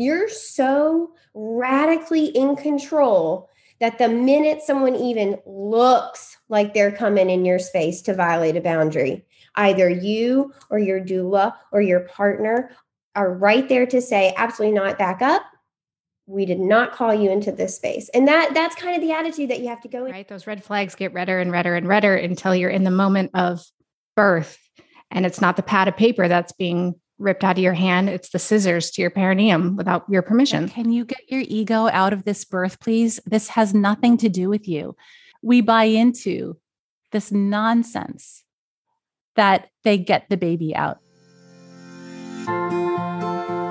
You're so radically in control that the minute someone even looks like they're coming in your space to violate a boundary, either you or your doula or your partner are right there to say, absolutely not, back up. We did not call you into this space. And that that's kind of the attitude that you have to go in. Right. Those red flags get redder and redder and redder until you're in the moment of birth. And it's not the pad of paper that's being ripped out of your hand. It's the scissors to your perineum without your permission. Can you get your ego out of this birth, please? This has nothing to do with you. We buy into this nonsense that they get the baby out.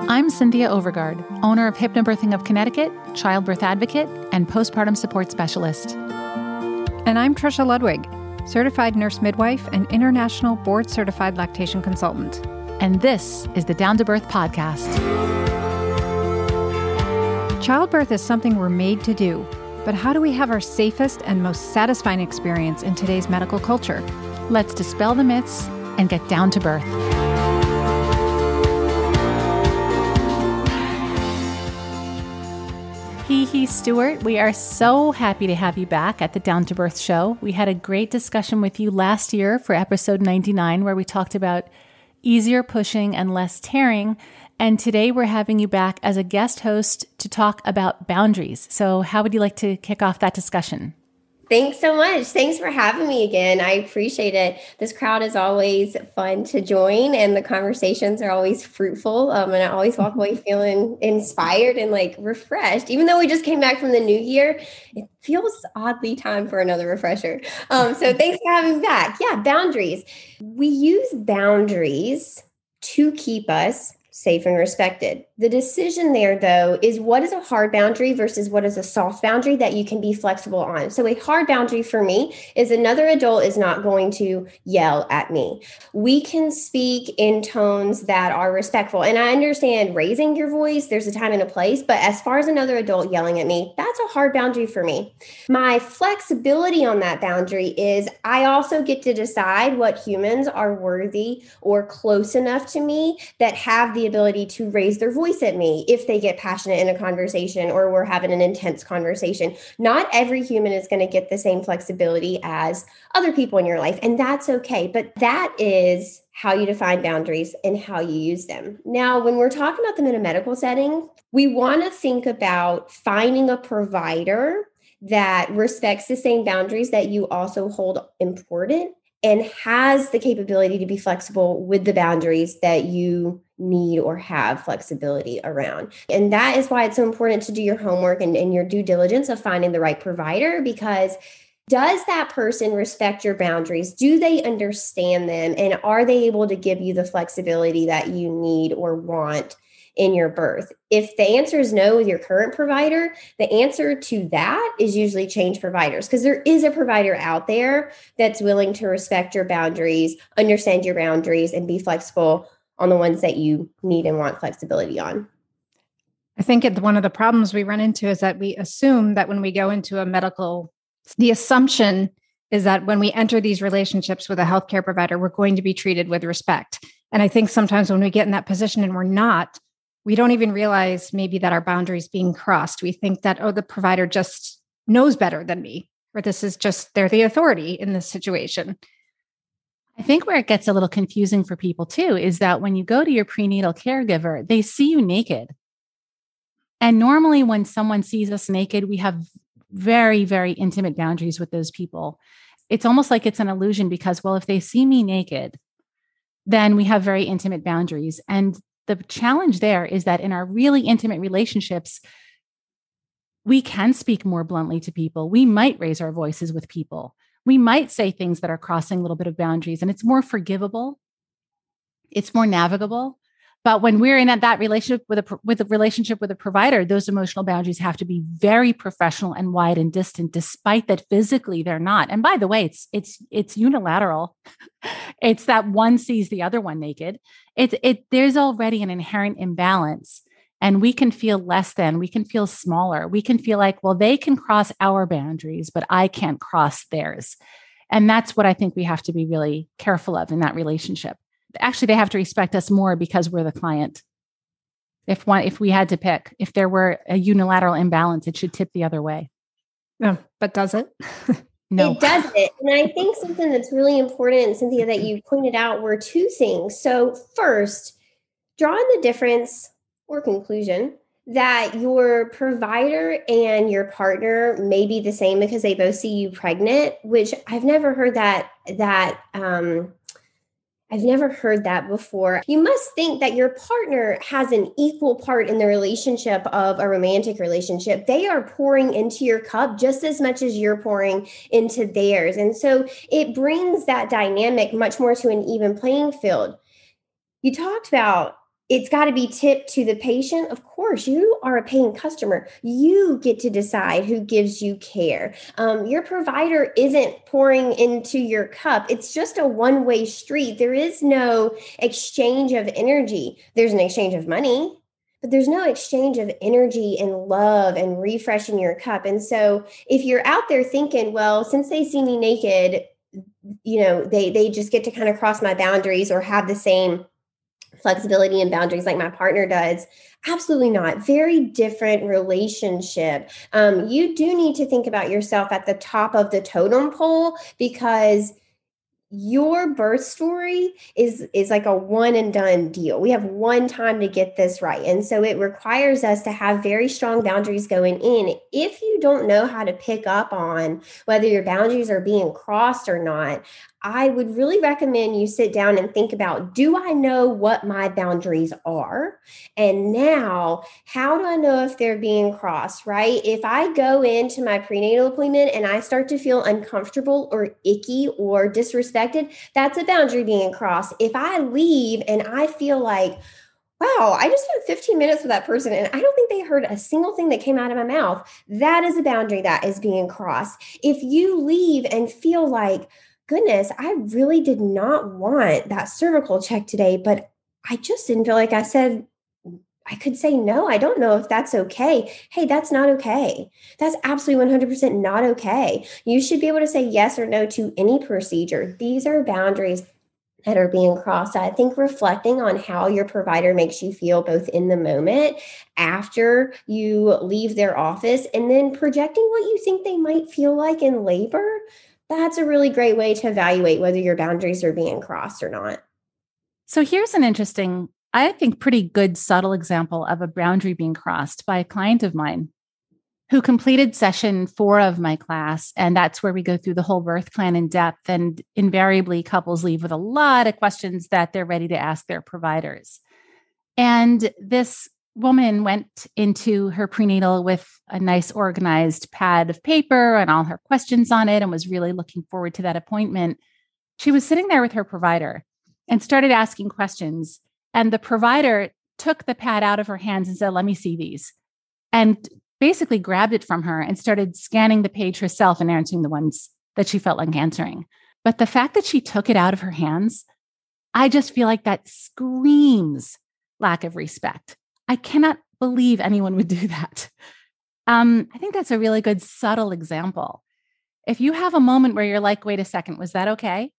I'm Cynthia Overgard, owner of Hypnobirthing of Connecticut, childbirth advocate, and postpartum support specialist. And I'm Trisha Ludwig, certified nurse midwife and international board certified lactation consultant and this is the Down to Birth podcast. Childbirth is something we're made to do, but how do we have our safest and most satisfying experience in today's medical culture? Let's dispel the myths and get down to birth. Hee Hee Stewart, we are so happy to have you back at the Down to Birth show. We had a great discussion with you last year for episode 99, where we talked about easier pushing and less tearing. And today we're having you back as a guest host to talk about boundaries. So, how would you like to kick off that discussion? Thanks so much. Thanks for having me again. I appreciate it. This crowd is always fun to join, and the conversations are always fruitful. Um, and I always walk away feeling inspired and like refreshed. Even though we just came back from the new year, it feels oddly time for another refresher. Um, so thanks for having me back. Yeah, boundaries. We use boundaries to keep us safe and respected. The decision there, though, is what is a hard boundary versus what is a soft boundary that you can be flexible on. So, a hard boundary for me is another adult is not going to yell at me. We can speak in tones that are respectful. And I understand raising your voice, there's a time and a place. But as far as another adult yelling at me, that's a hard boundary for me. My flexibility on that boundary is I also get to decide what humans are worthy or close enough to me that have the ability to raise their voice at me if they get passionate in a conversation or we're having an intense conversation. Not every human is going to get the same flexibility as other people in your life, and that's okay. But that is how you define boundaries and how you use them. Now, when we're talking about them in a medical setting, we want to think about finding a provider that respects the same boundaries that you also hold important and has the capability to be flexible with the boundaries that you need or have flexibility around. And that is why it's so important to do your homework and, and your due diligence of finding the right provider because does that person respect your boundaries? Do they understand them? And are they able to give you the flexibility that you need or want in your birth? If the answer is no with your current provider, the answer to that is usually change providers because there is a provider out there that's willing to respect your boundaries, understand your boundaries, and be flexible on the ones that you need and want flexibility on. I think one of the problems we run into is that we assume that when we go into a medical, the assumption is that when we enter these relationships with a healthcare provider, we're going to be treated with respect. And I think sometimes when we get in that position and we're not, we don't even realize maybe that our boundaries being crossed. We think that, oh, the provider just knows better than me, or this is just, they're the authority in this situation. I think where it gets a little confusing for people too is that when you go to your prenatal caregiver, they see you naked. And normally, when someone sees us naked, we have very, very intimate boundaries with those people. It's almost like it's an illusion because, well, if they see me naked, then we have very intimate boundaries. And the challenge there is that in our really intimate relationships, we can speak more bluntly to people. We might raise our voices with people. We might say things that are crossing a little bit of boundaries and it's more forgivable. It's more navigable but when we're in that relationship with a with a relationship with a provider those emotional boundaries have to be very professional and wide and distant despite that physically they're not and by the way it's it's it's unilateral it's that one sees the other one naked it's it there's already an inherent imbalance and we can feel less than, we can feel smaller. We can feel like, well, they can cross our boundaries, but I can't cross theirs. And that's what I think we have to be really careful of in that relationship. Actually, they have to respect us more because we're the client. If one, if we had to pick, if there were a unilateral imbalance, it should tip the other way. No, but does it? no, it doesn't. And I think something that's really important, Cynthia, that you pointed out were two things. So, first, drawing the difference or conclusion that your provider and your partner may be the same because they both see you pregnant which i've never heard that that um I've never heard that before. You must think that your partner has an equal part in the relationship of a romantic relationship. They are pouring into your cup just as much as you're pouring into theirs. And so it brings that dynamic much more to an even playing field. You talked about it's got to be tipped to the patient. Of course, you are a paying customer. You get to decide who gives you care. Um, your provider isn't pouring into your cup. It's just a one way street. There is no exchange of energy. There's an exchange of money, but there's no exchange of energy and love and refreshing your cup. And so if you're out there thinking, well, since they see me naked, you know, they they just get to kind of cross my boundaries or have the same flexibility and boundaries like my partner does absolutely not very different relationship um, you do need to think about yourself at the top of the totem pole because your birth story is is like a one and done deal. We have one time to get this right. And so it requires us to have very strong boundaries going in. If you don't know how to pick up on whether your boundaries are being crossed or not, I would really recommend you sit down and think about do I know what my boundaries are? And now, how do I know if they're being crossed, right? If I go into my prenatal appointment and I start to feel uncomfortable or icky or disrespected, that's a boundary being crossed. If I leave and I feel like, wow, I just spent 15 minutes with that person and I don't think they heard a single thing that came out of my mouth. That is a boundary that is being crossed. If you leave and feel like, goodness, I really did not want that cervical check today, but I just didn't feel like I said I could say no. I don't know if that's okay. Hey, that's not okay. That's absolutely 100% not okay. You should be able to say yes or no to any procedure. These are boundaries that are being crossed. I think reflecting on how your provider makes you feel both in the moment, after you leave their office, and then projecting what you think they might feel like in labor that's a really great way to evaluate whether your boundaries are being crossed or not. So here's an interesting, I think, pretty good subtle example of a boundary being crossed by a client of mine who completed session four of my class. And that's where we go through the whole birth plan in depth. And invariably, couples leave with a lot of questions that they're ready to ask their providers. And this woman went into her prenatal with a nice organized pad of paper and all her questions on it and was really looking forward to that appointment. She was sitting there with her provider and started asking questions. And the provider took the pad out of her hands and said, Let me see these. And basically grabbed it from her and started scanning the page herself and answering the ones that she felt like answering. But the fact that she took it out of her hands, I just feel like that screams lack of respect. I cannot believe anyone would do that. Um, I think that's a really good, subtle example. If you have a moment where you're like, wait a second, was that okay?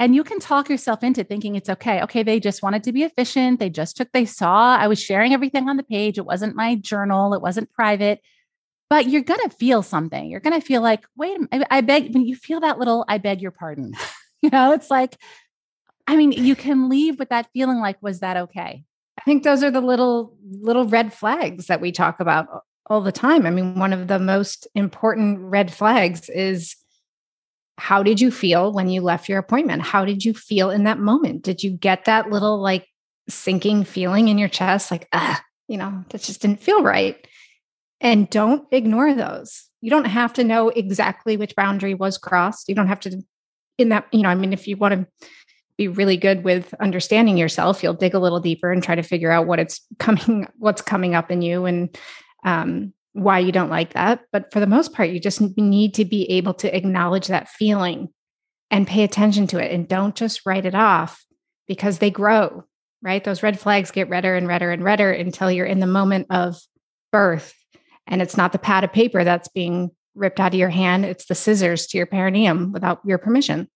And you can talk yourself into thinking it's okay. Okay, they just wanted to be efficient. They just took, they saw I was sharing everything on the page. It wasn't my journal, it wasn't private. But you're going to feel something. You're going to feel like, wait, I, I beg, when you feel that little, I beg your pardon. you know, it's like, I mean, you can leave with that feeling like, was that okay? I think those are the little little red flags that we talk about all the time. I mean, one of the most important red flags is how did you feel when you left your appointment? How did you feel in that moment? Did you get that little like sinking feeling in your chest like ah, you know, that just didn't feel right? And don't ignore those. You don't have to know exactly which boundary was crossed. You don't have to in that, you know, I mean if you want to be really good with understanding yourself. You'll dig a little deeper and try to figure out what it's coming what's coming up in you and um, why you don't like that. But for the most part you just need to be able to acknowledge that feeling and pay attention to it and don't just write it off because they grow right? Those red flags get redder and redder and redder until you're in the moment of birth. And it's not the pad of paper that's being ripped out of your hand. It's the scissors to your perineum without your permission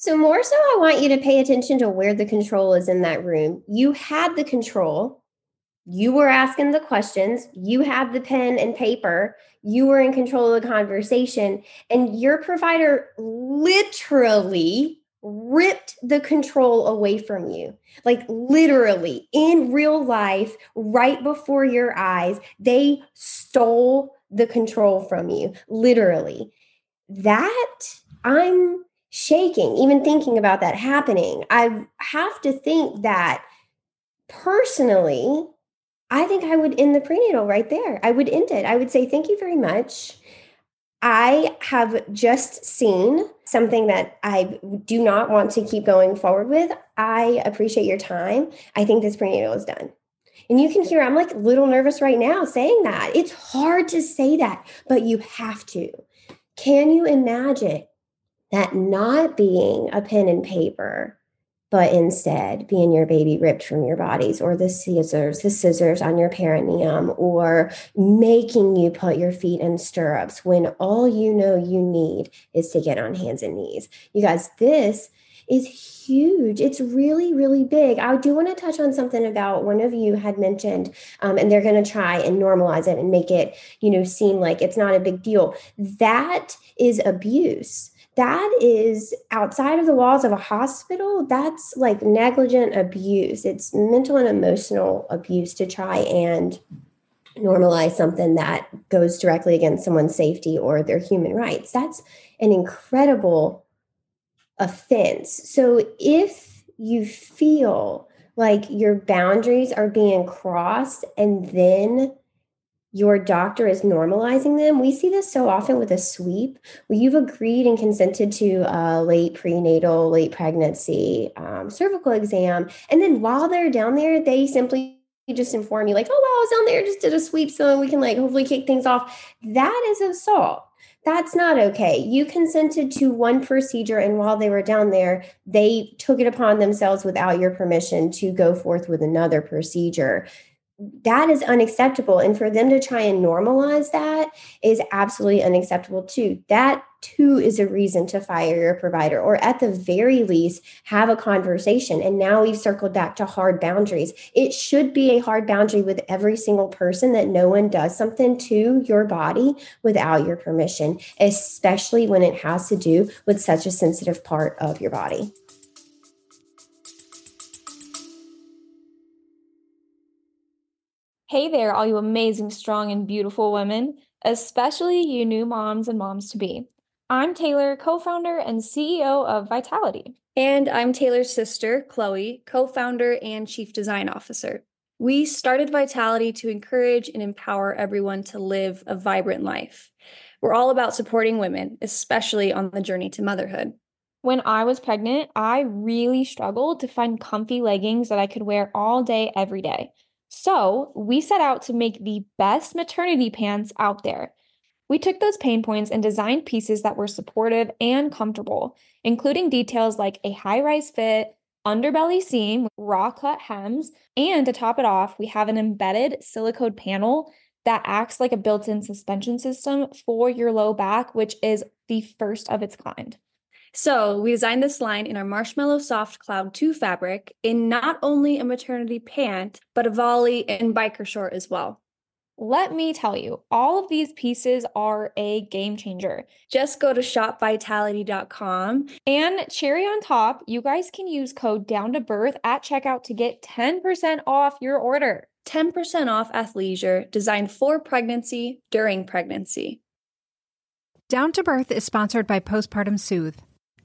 so, more so, I want you to pay attention to where the control is in that room. You had the control you were asking the questions, you had the pen and paper, you were in control of the conversation, and your provider literally ripped the control away from you. Like literally in real life, right before your eyes, they stole the control from you, literally. That I'm shaking, even thinking about that happening. I have to think that personally, I think I would end the prenatal right there. I would end it. I would say, thank you very much. I have just seen something that I do not want to keep going forward with. I appreciate your time. I think this prenatal is done. And you can hear I'm like a little nervous right now saying that. It's hard to say that, but you have to. Can you imagine that not being a pen and paper, but instead being your baby ripped from your bodies or the scissors, the scissors on your perineum, or making you put your feet in stirrups when all you know you need is to get on hands and knees. You guys, this is huge. It's really, really big. I do want to touch on something about one of you had mentioned, um, and they're going to try and normalize it and make it, you know, seem like it's not a big deal. That is abuse that is outside of the walls of a hospital that's like negligent abuse. It's mental and emotional abuse to try and normalize something that goes directly against someone's safety or their human rights. That's an incredible offense. So if you feel like your boundaries are being crossed and then your doctor is normalizing them. We see this so often with a sweep where you've agreed and consented to a late prenatal, late pregnancy um, cervical exam. And then while they're down there, they simply just inform you, like, oh, well, I was down there, just did a sweep so we can like hopefully kick things off. That is assault. That's not okay. You consented to one procedure, and while they were down there, they took it upon themselves without your permission to go forth with another procedure that is unacceptable. And for them to try and normalize that is absolutely unacceptable too. That too is a reason to fire your provider, or at the very least, have a conversation. And now we've circled back to hard boundaries. It should be a hard boundary with every single person that no one does something to your body without your permission, especially when it has to do with such a sensitive part of your body. Hey there, all you amazing, strong, and beautiful women, especially you new moms and moms to be. I'm Taylor, co founder and CEO of Vitality. And I'm Taylor's sister, Chloe, co founder and chief design officer. We started Vitality to encourage and empower everyone to live a vibrant life. We're all about supporting women, especially on the journey to motherhood. When I was pregnant, I really struggled to find comfy leggings that I could wear all day, every day. So we set out to make the best maternity pants out there. We took those pain points and designed pieces that were supportive and comfortable, including details like a high rise fit, underbelly seam, raw cut hems, and to top it off, we have an embedded silicone panel that acts like a built in suspension system for your low back, which is the first of its kind. So we designed this line in our Marshmallow Soft Cloud 2 fabric in not only a maternity pant, but a volley and biker short as well. Let me tell you, all of these pieces are a game changer. Just go to shopvitality.com. And cherry on top, you guys can use code down to birth at checkout to get 10% off your order. 10% off athleisure designed for pregnancy during pregnancy. Down to Birth is sponsored by Postpartum Soothe.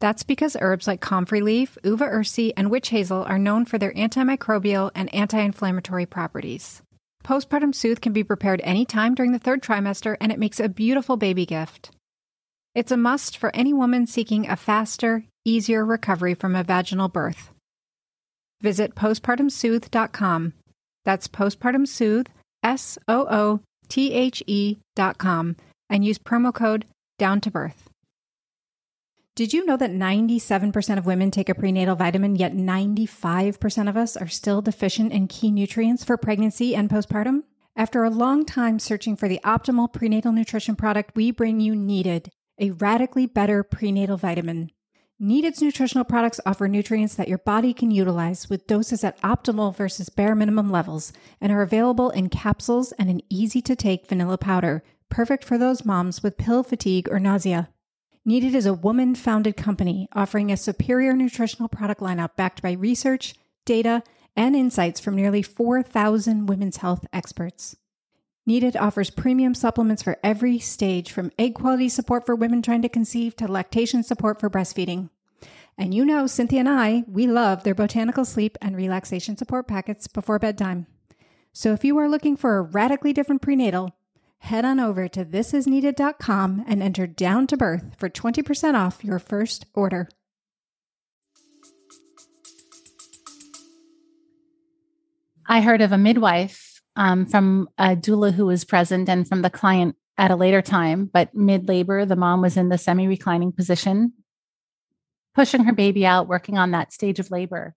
That's because herbs like comfrey leaf, uva ursi, and witch hazel are known for their antimicrobial and anti inflammatory properties. Postpartum Soothe can be prepared anytime during the third trimester, and it makes a beautiful baby gift. It's a must for any woman seeking a faster, easier recovery from a vaginal birth. Visit postpartumsoothe.com. That's postpartum soothe, S O O T H E.com, and use promo code down to birth. Did you know that 97% of women take a prenatal vitamin, yet 95% of us are still deficient in key nutrients for pregnancy and postpartum? After a long time searching for the optimal prenatal nutrition product, we bring you Needed, a radically better prenatal vitamin. Needed's nutritional products offer nutrients that your body can utilize with doses at optimal versus bare minimum levels and are available in capsules and an easy to take vanilla powder, perfect for those moms with pill fatigue or nausea. Needed is a woman founded company offering a superior nutritional product lineup backed by research, data, and insights from nearly 4,000 women's health experts. Needed offers premium supplements for every stage, from egg quality support for women trying to conceive to lactation support for breastfeeding. And you know, Cynthia and I, we love their botanical sleep and relaxation support packets before bedtime. So if you are looking for a radically different prenatal, head on over to thisisneeded.com and enter down to birth for 20% off your first order. I heard of a midwife um, from a doula who was present and from the client at a later time, but mid labor, the mom was in the semi reclining position, pushing her baby out, working on that stage of labor.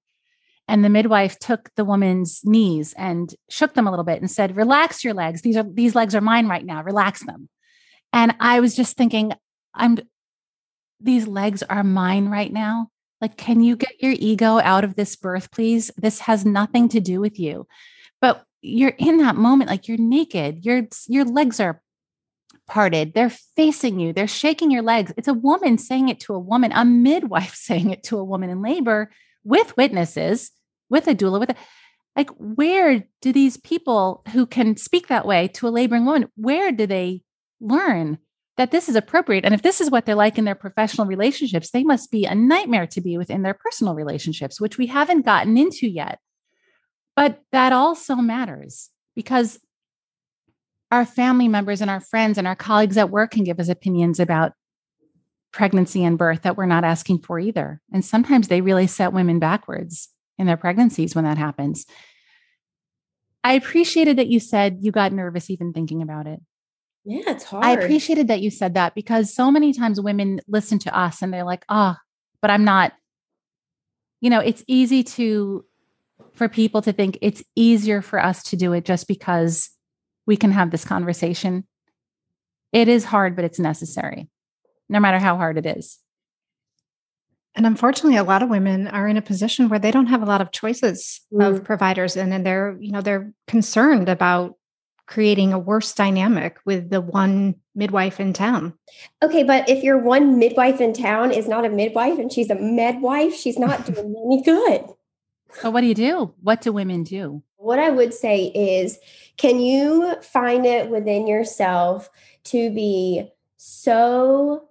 And the midwife took the woman's knees and shook them a little bit and said, "Relax your legs. These are these legs are mine right now. Relax them." And I was just thinking, I'm these legs are mine right now. Like, can you get your ego out of this birth, please? This has nothing to do with you. But you're in that moment, like you're naked, your your legs are parted, they're facing you, they're shaking your legs. It's a woman saying it to a woman, a midwife saying it to a woman in labor with witnesses, with a doula, with a like where do these people who can speak that way to a laboring woman, where do they learn that this is appropriate. And if this is what they're like in their professional relationships, they must be a nightmare to be within their personal relationships, which we haven't gotten into yet. But that also matters because our family members and our friends and our colleagues at work can give us opinions about pregnancy and birth that we're not asking for either. And sometimes they really set women backwards in their pregnancies when that happens. I appreciated that you said you got nervous even thinking about it. Yeah, it's hard. I appreciated that you said that because so many times women listen to us and they're like, oh, but I'm not, you know, it's easy to, for people to think it's easier for us to do it just because we can have this conversation. It is hard, but it's necessary, no matter how hard it is. And unfortunately, a lot of women are in a position where they don't have a lot of choices mm. of providers, and then they're, you know, they're concerned about creating a worse dynamic with the one midwife in town. Okay, but if your one midwife in town is not a midwife and she's a midwife, she's not doing any good. So what do you do? What do women do? What I would say is can you find it within yourself to be so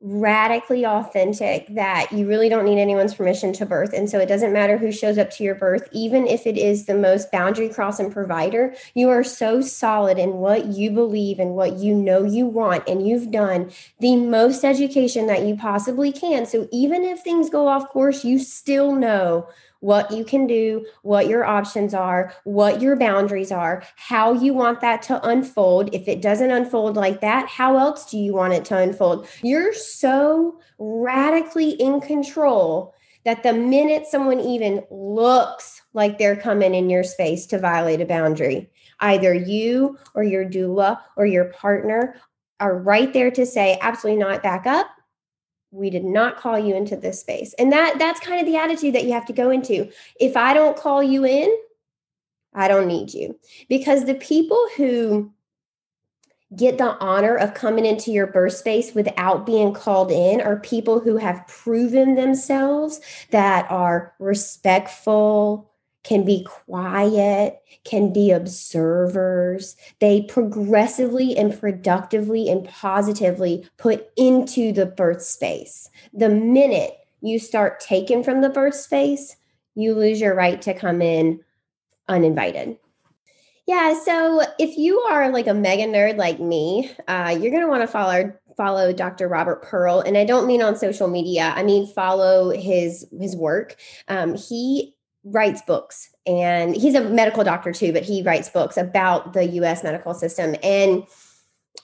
radically authentic that you really don't need anyone's permission to birth. And so it doesn't matter who shows up to your birth, even if it is the most boundary crossing provider, you are so solid in what you believe and what you know you want. And you've done the most education that you possibly can. So even if things go off course, you still know what you can do, what your options are, what your boundaries are, how you want that to unfold. If it doesn't unfold like that, how else do you want it to unfold? You're so radically in control that the minute someone even looks like they're coming in your space to violate a boundary, either you or your doula or your partner are right there to say, absolutely not, back up we did not call you into this space. And that that's kind of the attitude that you have to go into. If i don't call you in i don't need you. Because the people who get the honor of coming into your birth space without being called in are people who have proven themselves that are respectful can be quiet, can be observers. They progressively and productively and positively put into the birth space. The minute you start taking from the birth space, you lose your right to come in uninvited. Yeah, so if you are like a mega nerd like me, uh, you're going to want to follow follow Dr. Robert Pearl, and I don't mean on social media. I mean follow his his work. Um, he writes books and he's a medical doctor too, but he writes books about the US medical system. And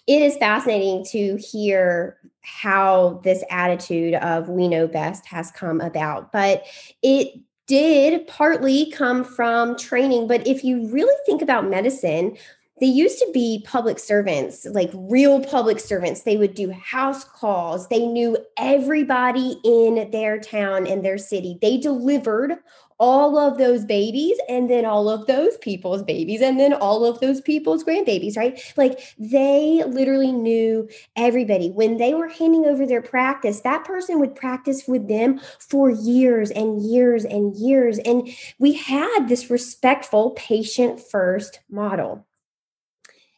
it is fascinating to hear how this attitude of we know best has come about. But it did partly come from training. But if you really think about medicine, they used to be public servants, like real public servants. They would do house calls. They knew everybody in their town and their city. They delivered all of those babies and then all of those people's babies and then all of those people's grandbabies, right? Like they literally knew everybody. When they were handing over their practice, that person would practice with them for years and years and years. And we had this respectful patient first model.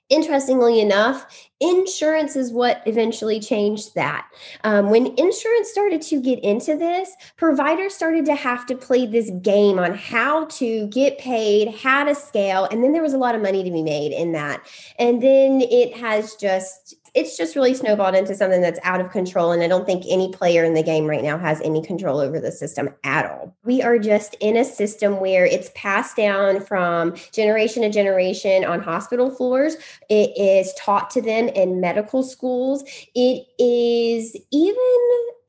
Interestingly enough, insurance is what eventually changed that. Um, when insurance started to get into this, providers started to have to play this game on how to get paid, how to scale, and then there was a lot of money to be made in that. And then it has just it's just really snowballed into something that's out of control. And I don't think any player in the game right now has any control over the system at all. We are just in a system where it's passed down from generation to generation on hospital floors. It is taught to them in medical schools. It is even,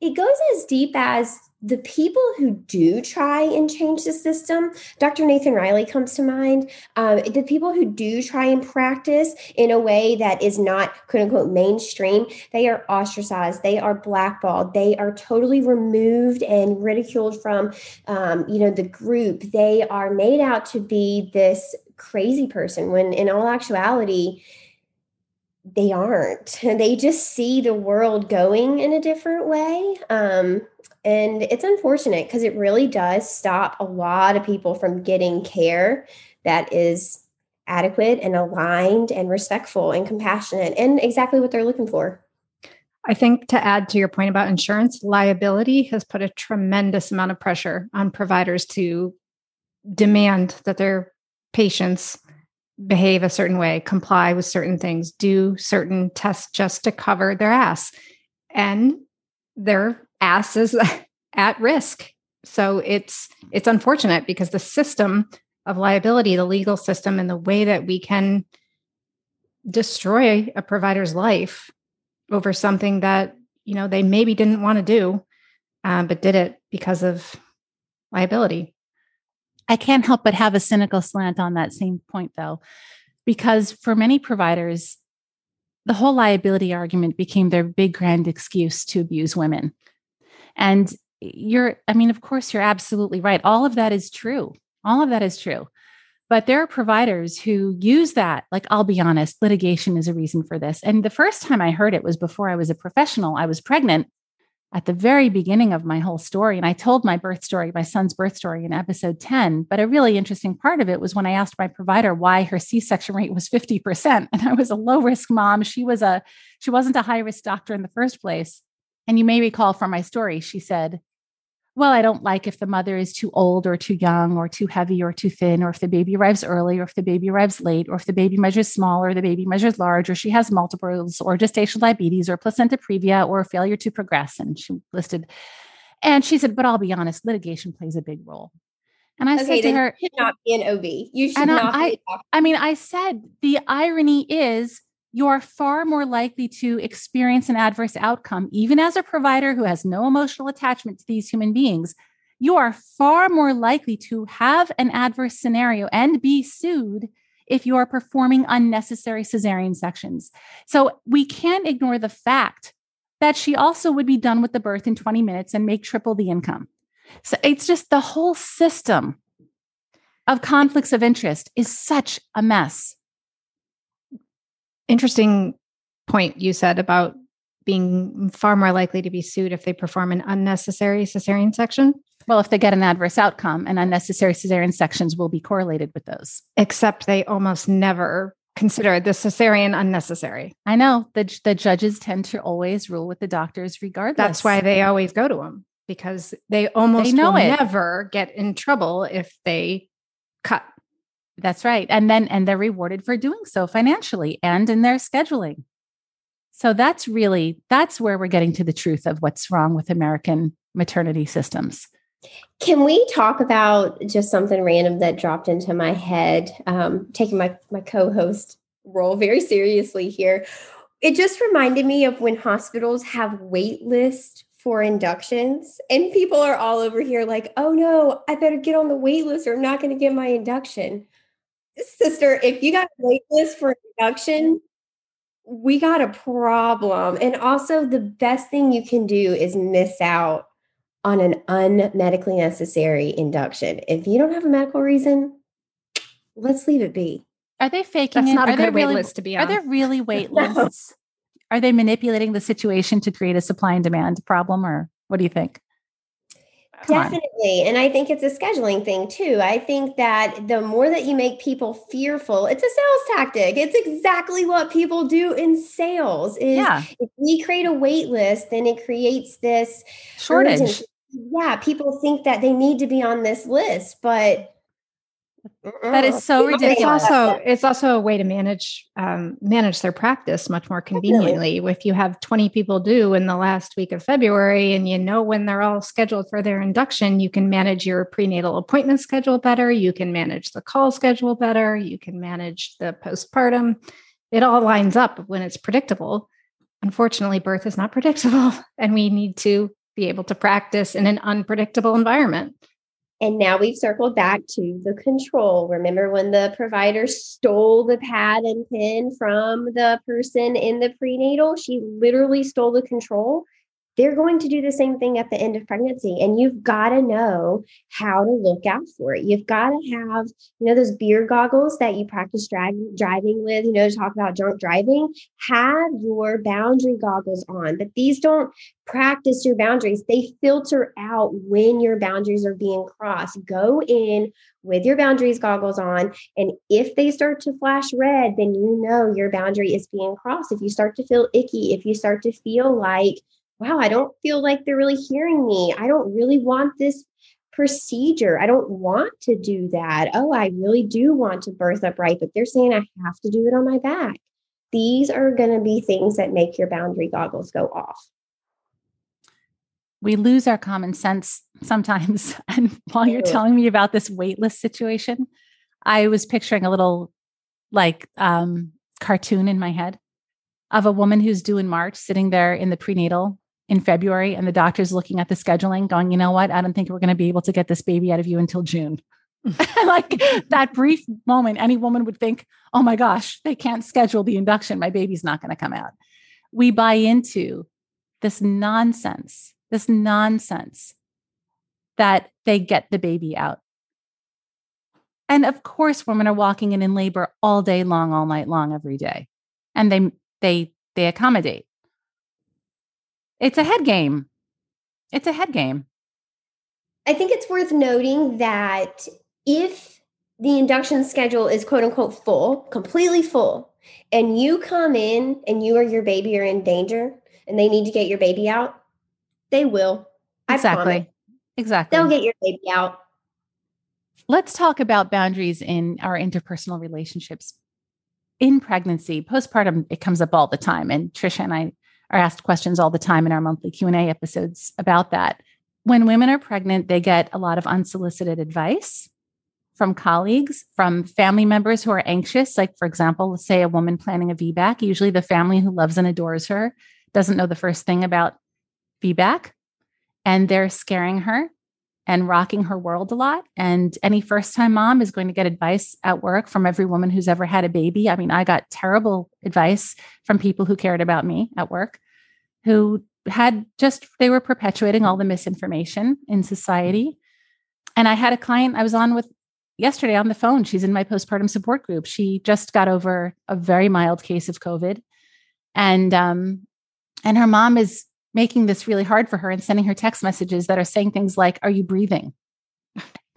it goes as deep as the people who do try and change the system, Dr. Nathan Riley comes to mind. Um, the people who do try and practice in a way that is not quote unquote mainstream, they are ostracized, they are blackballed, they are totally removed and ridiculed from, um, you know, the group. They are made out to be this crazy person when in all actuality, they aren't. They just see the world going in a different way. Um, and it's unfortunate because it really does stop a lot of people from getting care that is adequate and aligned and respectful and compassionate and exactly what they're looking for. I think to add to your point about insurance, liability has put a tremendous amount of pressure on providers to demand that their patients behave a certain way, comply with certain things, do certain tests just to cover their ass. And their ass is at risk. So it's it's unfortunate because the system of liability, the legal system and the way that we can destroy a provider's life over something that, you know, they maybe didn't want to do, um, but did it because of liability. I can't help but have a cynical slant on that same point, though, because for many providers, the whole liability argument became their big grand excuse to abuse women. And you're, I mean, of course, you're absolutely right. All of that is true. All of that is true. But there are providers who use that. Like, I'll be honest, litigation is a reason for this. And the first time I heard it was before I was a professional. I was pregnant at the very beginning of my whole story. And I told my birth story, my son's birth story in episode 10. But a really interesting part of it was when I asked my provider why her C-section rate was 50%. And I was a low risk mom. She was a, she wasn't a high risk doctor in the first place. And you may recall from my story, she said, well, I don't like if the mother is too old or too young or too heavy or too thin, or if the baby arrives early or if the baby arrives late, or if the baby measures small or the baby measures large, or she has multiples or gestational diabetes or placenta previa or failure to progress. And she listed, and she said, but I'll be honest, litigation plays a big role. And I okay, said to her, "You should not be an OB. You should not." I, I mean, I said the irony is you are far more likely to experience an adverse outcome, even as a provider who has no emotional attachment to these human beings. You are far more likely to have an adverse scenario and be sued if you are performing unnecessary cesarean sections. So we can't ignore the fact that she also would be done with the birth in 20 minutes and make triple the income. So it's just the whole system of conflicts of interest is such a mess interesting point you said about being far more likely to be sued if they perform an unnecessary cesarean section. Well, if they get an adverse outcome, and unnecessary cesarean sections will be correlated with those. Except they almost never consider the cesarean unnecessary. I know the the judges tend to always rule with the doctors, regardless. That's why they always go to them because they almost they know will it. never get in trouble if they cut that's right. And then, and they're rewarded for doing so financially and in their scheduling. So that's really, that's where we're getting to the truth of what's wrong with American maternity systems. Can we talk about just something random that dropped into my head? Um, taking my, my co host role very seriously here. it just reminded me of when hospitals have wait lists for inductions and people are all over here like, oh no, I better get on the wait list or I'm not going to get my induction. Sister, if you got a wait list for induction, we got a problem. And also, the best thing you can do is miss out on an unmedically necessary induction. If you don't have a medical reason, let's leave it be. Are they faking That's it? not are there good wait really, list to be Are there really wait No. Are they manipulating the situation to create a supply and demand problem, or what do you think? Come on. Definitely. And I think it's a scheduling thing too. I think that the more that you make people fearful, it's a sales tactic. It's exactly what people do in sales. Is Yeah, if we create a wait list, then it creates this shortage. urgency. Yeah, people think that they need to be on this list, but That is so People- It's ridiculous. also it's also a way to manage um, manage their practice much more conveniently. If you have 20 people due in the last week of February and you know when they're all scheduled for their induction, you can manage your prenatal appointment schedule better. You can manage the call schedule better. You can manage the postpartum. It all lines up when it's predictable. Unfortunately, birth is not predictable, and we need to be able to practice in an unpredictable environment. And now we've circled back to the control. Remember when the provider stole the pad and pin from the person in the prenatal? She literally stole the control. They're going to do the same thing at the end of pregnancy. And you've got to know how to look out for it. You've got to have, you know, those beer goggles that you practice driving driving with, you know, to talk about drunk driving. Have your boundary goggles on. But these don't practice your boundaries. They filter out when your boundaries are being crossed. Go in with your boundaries goggles on. And if they start to flash red, then you know your boundary is being crossed. If you start to feel icky, if you start to feel like, wow, I don't feel like they're really hearing me, I don't really want this procedure. I don't want to do that. Oh, I really do want to birth upright, but they're saying I have to do it on my back. These are going to be things that make your boundary goggles go off. we lose our common sense sometimes. And while you're telling me about this waitlist situation, I was picturing a little like um, cartoon in my head of a woman who's due in March sitting there in the prenatal in February, and the doctor's looking at the scheduling, going, you know what? I don't think we're going to be able to get this baby out of you until June. like that brief moment, any woman would think, oh my gosh, they can't schedule the induction. My baby's not going to come out. We buy into this nonsense, this nonsense that they get the baby out. And of course, women are walking in in labor all day long, all night long, every day. And they they they accommodate. It's a head game. It's a head game. I think it's worth noting that if the induction schedule is quote unquote full, completely full, and you come in and you or your baby are in danger and they need to get your baby out, they will. I Exactly. promise. Exactly. They'll get your baby out. Let's talk about boundaries in our interpersonal relationships. In pregnancy, postpartum, it comes up all the time. And Trisha and I are asked questions all the time in our monthly Q&A episodes about that. When women are pregnant, they get a lot of unsolicited advice from colleagues, from family members who are anxious. Like, for example, let's say a woman planning a VBAC, usually the family who loves and adores her doesn't know the first thing about VBAC, and they're scaring her and rocking her world a lot. And any first time mom is going to get advice at work from every woman who's ever had a baby. I mean, I got terrible advice from people who cared about me at work who had just, they were perpetuating all the misinformation in society. And I had a client I was on with yesterday on the phone. She's in my postpartum support group. She just got over a very mild case of COVID. And, um, and her mom is making this really hard for her and sending her text messages that are saying things like, Are you breathing?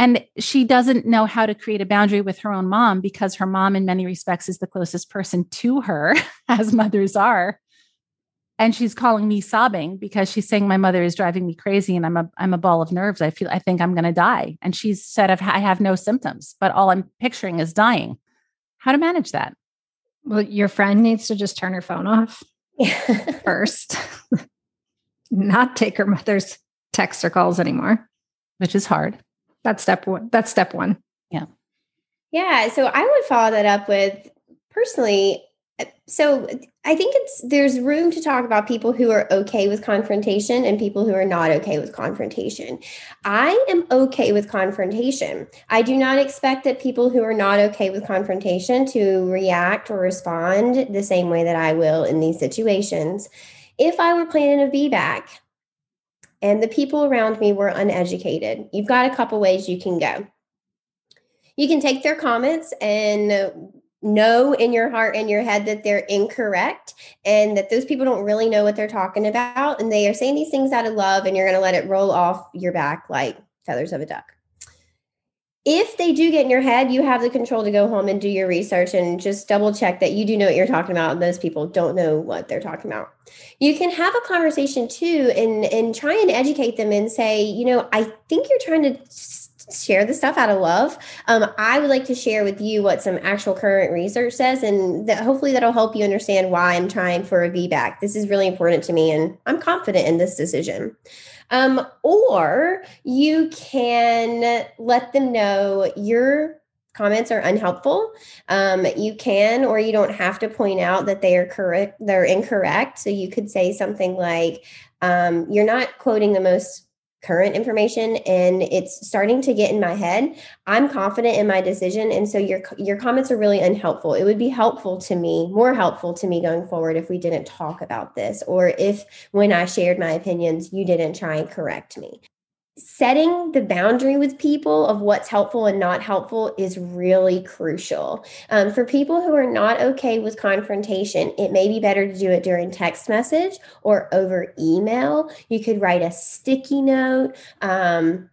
And she doesn't know how to create a boundary with her own mom because her mom, in many respects, is the closest person to her, as mothers are. And she's calling me sobbing because she's saying my mother is driving me crazy and I'm a I'm a ball of nerves. I feel I think I'm going to die. And she's said I've, I have no symptoms, but all I'm picturing is dying. How to manage that? Well, your friend needs to just turn her phone off first, not take her mother's texts or calls anymore. Which is hard. That's step one. That's step one. Yeah. Yeah. So I would follow that up with personally, uh, so I think it's there's room to talk about people who are okay with confrontation and people who are not okay with confrontation. I am okay with confrontation. I do not expect that people who are not okay with confrontation to react or respond the same way that I will in these situations. If I were planning a VBAC and the people around me were uneducated, you've got a couple ways you can go. You can take their comments and know in your heart and your head that they're incorrect and that those people don't really know what they're talking about and they are saying these things out of love and you're going to let it roll off your back like feathers of a duck. If they do get in your head, you have the control to go home and do your research and just double check that you do know what you're talking about and those people don't know what they're talking about. You can have a conversation too and and try and educate them and say, you know, I think you're trying to share the stuff out of love. Um, I would like to share with you what some actual current research says, and that hopefully that'll help you understand why I'm trying for a VBAC. This is really important to me, and I'm confident in this decision. Um, or you can let them know your comments are unhelpful. Um, you can, or you don't have to point out that they are correct, they're incorrect. So you could say something like, um, "You're not quoting the most." Current information and it's starting to get in my head. I'm confident in my decision and so your your comments are really unhelpful. It would be helpful to me more helpful to me going forward if we didn't talk about this or if when i shared my opinions you didn't try and correct me setting the boundary with people of what's helpful and not helpful is really crucial. Um, for people who are not okay with confrontation, it may be better to do it during text message or over email. You could write a sticky note. Um,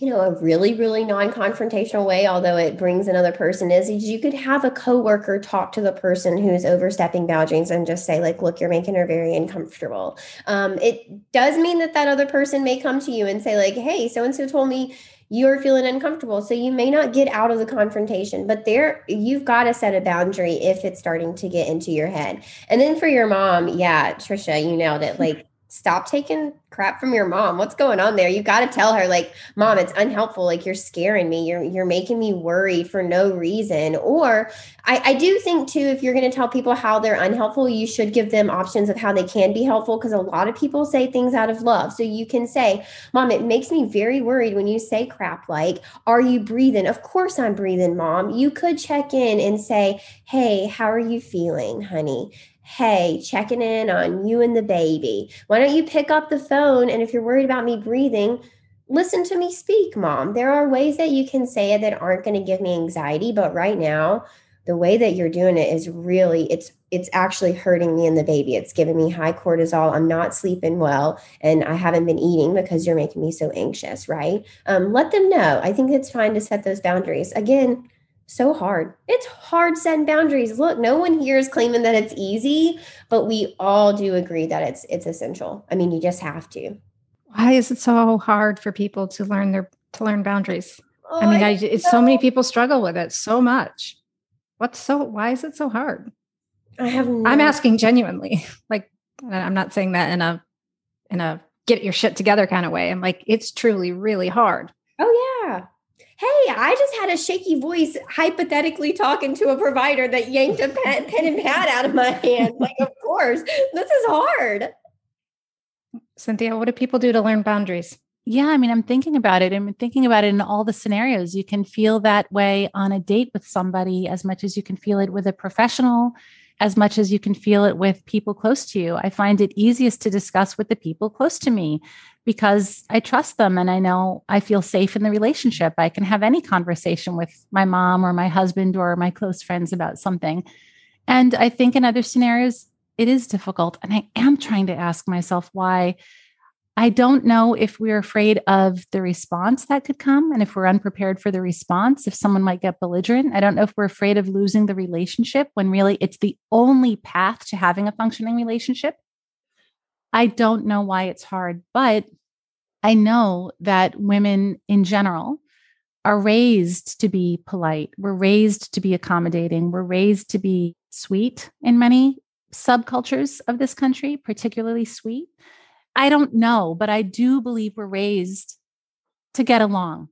you know, a really, really non-confrontational way, although it brings another person is, you could have a coworker talk to the person who's overstepping boundaries and just say, like, look, you're making her very uncomfortable. Um, it does mean that that other person may come to you and say, like, hey, so-and-so told me you're feeling uncomfortable. So you may not get out of the confrontation, but there you've got to set a boundary if it's starting to get into your head. And then for your mom, yeah, Trisha, you nailed it. Like stop taking crap from your mom. What's going on there? You got to tell her like, "Mom, it's unhelpful. Like you're scaring me. You're you're making me worry for no reason." Or I I do think too if you're going to tell people how they're unhelpful, you should give them options of how they can be helpful because a lot of people say things out of love. So you can say, "Mom, it makes me very worried when you say crap like, "Are you breathing?" Of course I'm breathing, Mom. You could check in and say, "Hey, how are you feeling, honey?" Hey, checking in on you and the baby. Why don't you pick up the phone? And if you're worried about me breathing, listen to me speak, mom. There are ways that you can say it that aren't going to give me anxiety, but right now, the way that you're doing it is really it's it's actually hurting me and the baby. It's giving me high cortisol. I'm not sleeping well, and I haven't been eating because you're making me so anxious. Right? Um, let them know. I think it's fine to set those boundaries. Again, so hard. It's hard setting boundaries. Look, no one here is claiming that it's easy, but we all do agree that it's it's essential. I mean, you just have to. Why is it so hard for people to learn their to learn boundaries? Oh, I mean, I, it's so many oh, people struggle with it so much. What's so why is it so hard? I have no I'm asking genuinely. Like I'm not saying that in a in a get your shit together kind of way. I'm like it's truly really hard. Oh yeah hey, I just had a shaky voice hypothetically talking to a provider that yanked a pen, pen and pad out of my hand. Like, of course, this is hard. Cynthia, what do people do to learn boundaries? Yeah, I mean, I'm thinking about it. I'm thinking about it in all the scenarios. You can feel that way on a date with somebody as much as you can feel it with a professional, as much as you can feel it with people close to you. I find it easiest to discuss with the people close to me because I trust them and I know I feel safe in the relationship. I can have any conversation with my mom or my husband or my close friends about something. And I think in other scenarios, it is difficult. And I am trying to ask myself why. I don't know if we're afraid of the response that could come and if we're unprepared for the response, if someone might get belligerent. I don't know if we're afraid of losing the relationship when really it's the only path to having a functioning relationship. I don't know why it's hard, but I know that women in general are raised to be polite. We're raised to be accommodating. We're raised to be sweet in many subcultures of this country, particularly sweet. I don't know, but I do believe we're raised to get along.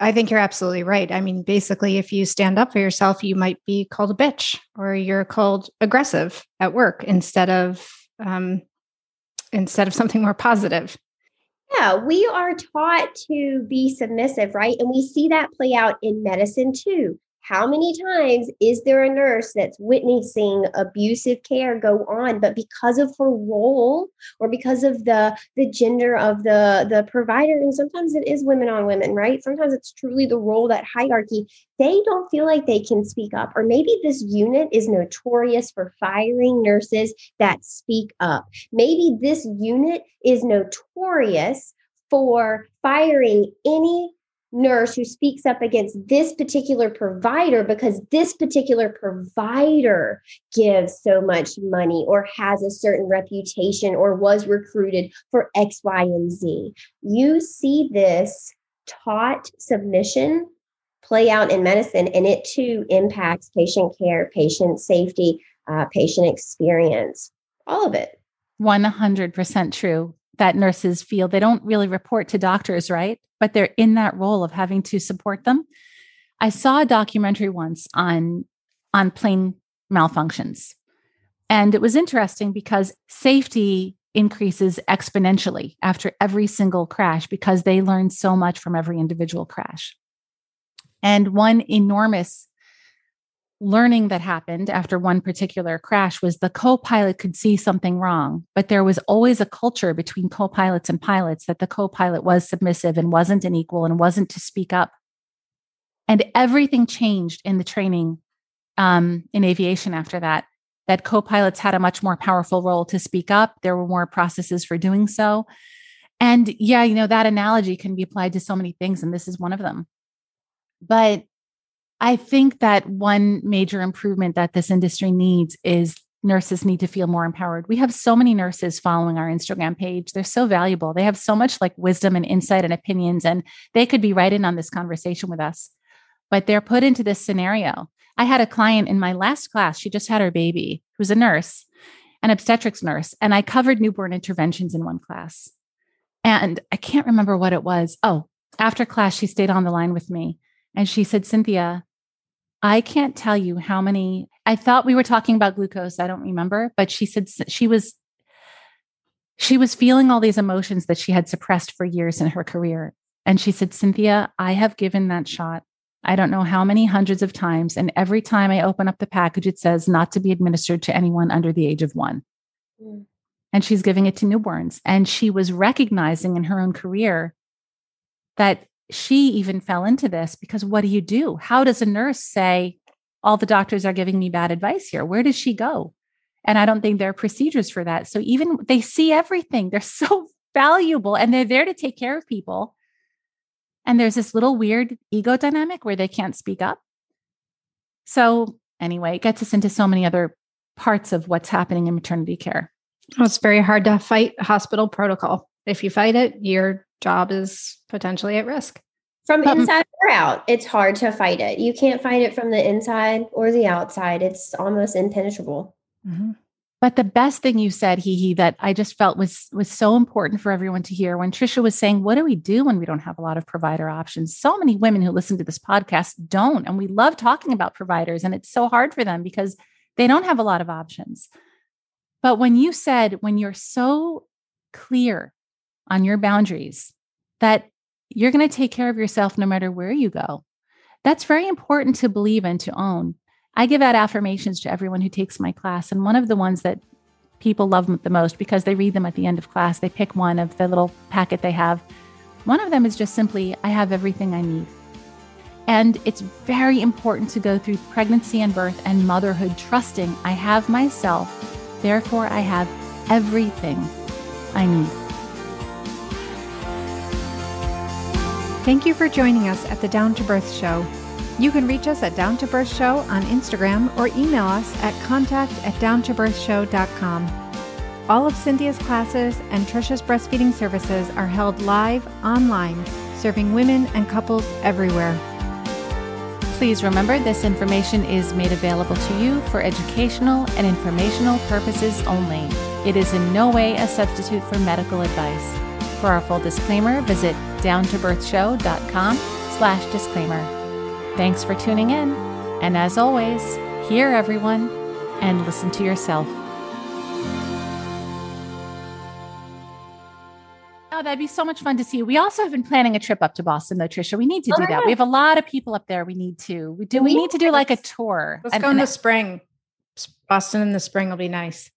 I think you're absolutely right. I mean, basically, if you stand up for yourself, you might be called a bitch or you're called aggressive at work instead of um, instead of something more positive. Yeah, we are taught to be submissive, right? And we see that play out in medicine too. How many times is there a nurse that's witnessing abusive care go on, but because of her role or because of the the gender of the the provider, and sometimes it is women on women, right? Sometimes it's truly the role that hierarchy. They don't feel like they can speak up, or maybe this unit is notorious for firing nurses that speak up. Maybe this unit is notorious for firing any nurse who speaks up against this particular provider because this particular provider gives so much money or has a certain reputation or was recruited for X, Y, and Z. You see this taught submission play out in medicine, and it too impacts patient care, patient safety, uh, patient experience, all of it. 100% true that nurses feel they don't really report to doctors, right? But they're in that role of having to support them. I saw a documentary once on on plane malfunctions. And it was interesting because safety increases exponentially after every single crash because they learn so much from every individual crash. And one enormous learning that happened after one particular crash was the co-pilot could see something wrong but there was always a culture between co-pilots and pilots that the co-pilot was submissive and wasn't an equal and wasn't to speak up. And everything changed in the training um, in aviation after that that co-pilots had a much more powerful role to speak up. There were more processes for doing so. And yeah you know that analogy can be applied to so many things and this is one of them. But I think that one major improvement that this industry needs is nurses need to feel more empowered. We have so many nurses following our Instagram page. They're so valuable. They have so much like wisdom and insight and opinions, and they could be right in on this conversation with us. But they're put into this scenario. I had a client in my last class, she just had her baby, who's a nurse, an obstetrics nurse, and I covered newborn interventions in one class. And I can't remember what it was. Oh, after class, she stayed on the line with me and she said, Cynthia, I can't tell you how many. I thought we were talking about glucose. I don't remember, but she said she was she was feeling all these emotions that she had suppressed for years in her career. And she said, "Cynthia, I have given that shot. I don't know how many hundreds of times, and every time I open up the package it says not to be administered to anyone under the age of 1." Mm. And she's giving it to newborns, and she was recognizing in her own career that she even fell into this because what do you do? How does a nurse say, all the doctors are giving me bad advice here? Where does she go? And I don't think there are procedures for that. So even they see everything, they're so valuable and they're there to take care of people. And there's this little weird ego dynamic where they can't speak up. So, anyway, it gets us into so many other parts of what's happening in maternity care. Well, it's very hard to fight hospital protocol. If you fight it, you're job is potentially at risk. From inside or out, it's hard to fight it. You can't fight it from the inside or the outside. It's almost impenetrable. Mm-hmm. But the best thing you said, Hee Hee, that I just felt was was so important for everyone to hear when Trisha was saying, "What do we do when we don't have a lot of provider options?" So many women who listen to this podcast don't, and we love talking about providers, and it's so hard for them because they don't have a lot of options. But when you said, when you're so clear on your boundaries that you're going to take care of yourself no matter where you go. That's very important to believe and to own. I give out affirmations to everyone who takes my class. And one of the ones that people love the most because they read them at the end of class, they pick one of the little packet they have. One of them is just simply, I have everything I need. And it's very important to go through pregnancy and birth and motherhood trusting I have myself, therefore, I have everything I need. Thank you for joining us at the Down to Birth Show. You can reach us at Down to Birth Show on Instagram or email us at contact at downtobirthshow.com. All of Cynthia's classes and Trisha's breastfeeding services are held live online, serving women and couples everywhere. Please remember this information is made available to you for educational and informational purposes only. It is in no way a substitute for medical advice. For our full disclaimer, visit downtobirthshow.com slash disclaimer. Thanks for tuning in. And as always, hear everyone and listen to yourself. Oh, that'd be so much fun to see. We also have been planning a trip up to Boston, though, Trisha. We need to do oh, that. We have a lot of people up there. We need to. We do. We need to do like a tour. Let's And- go in the spring. Boston in the spring will be nice.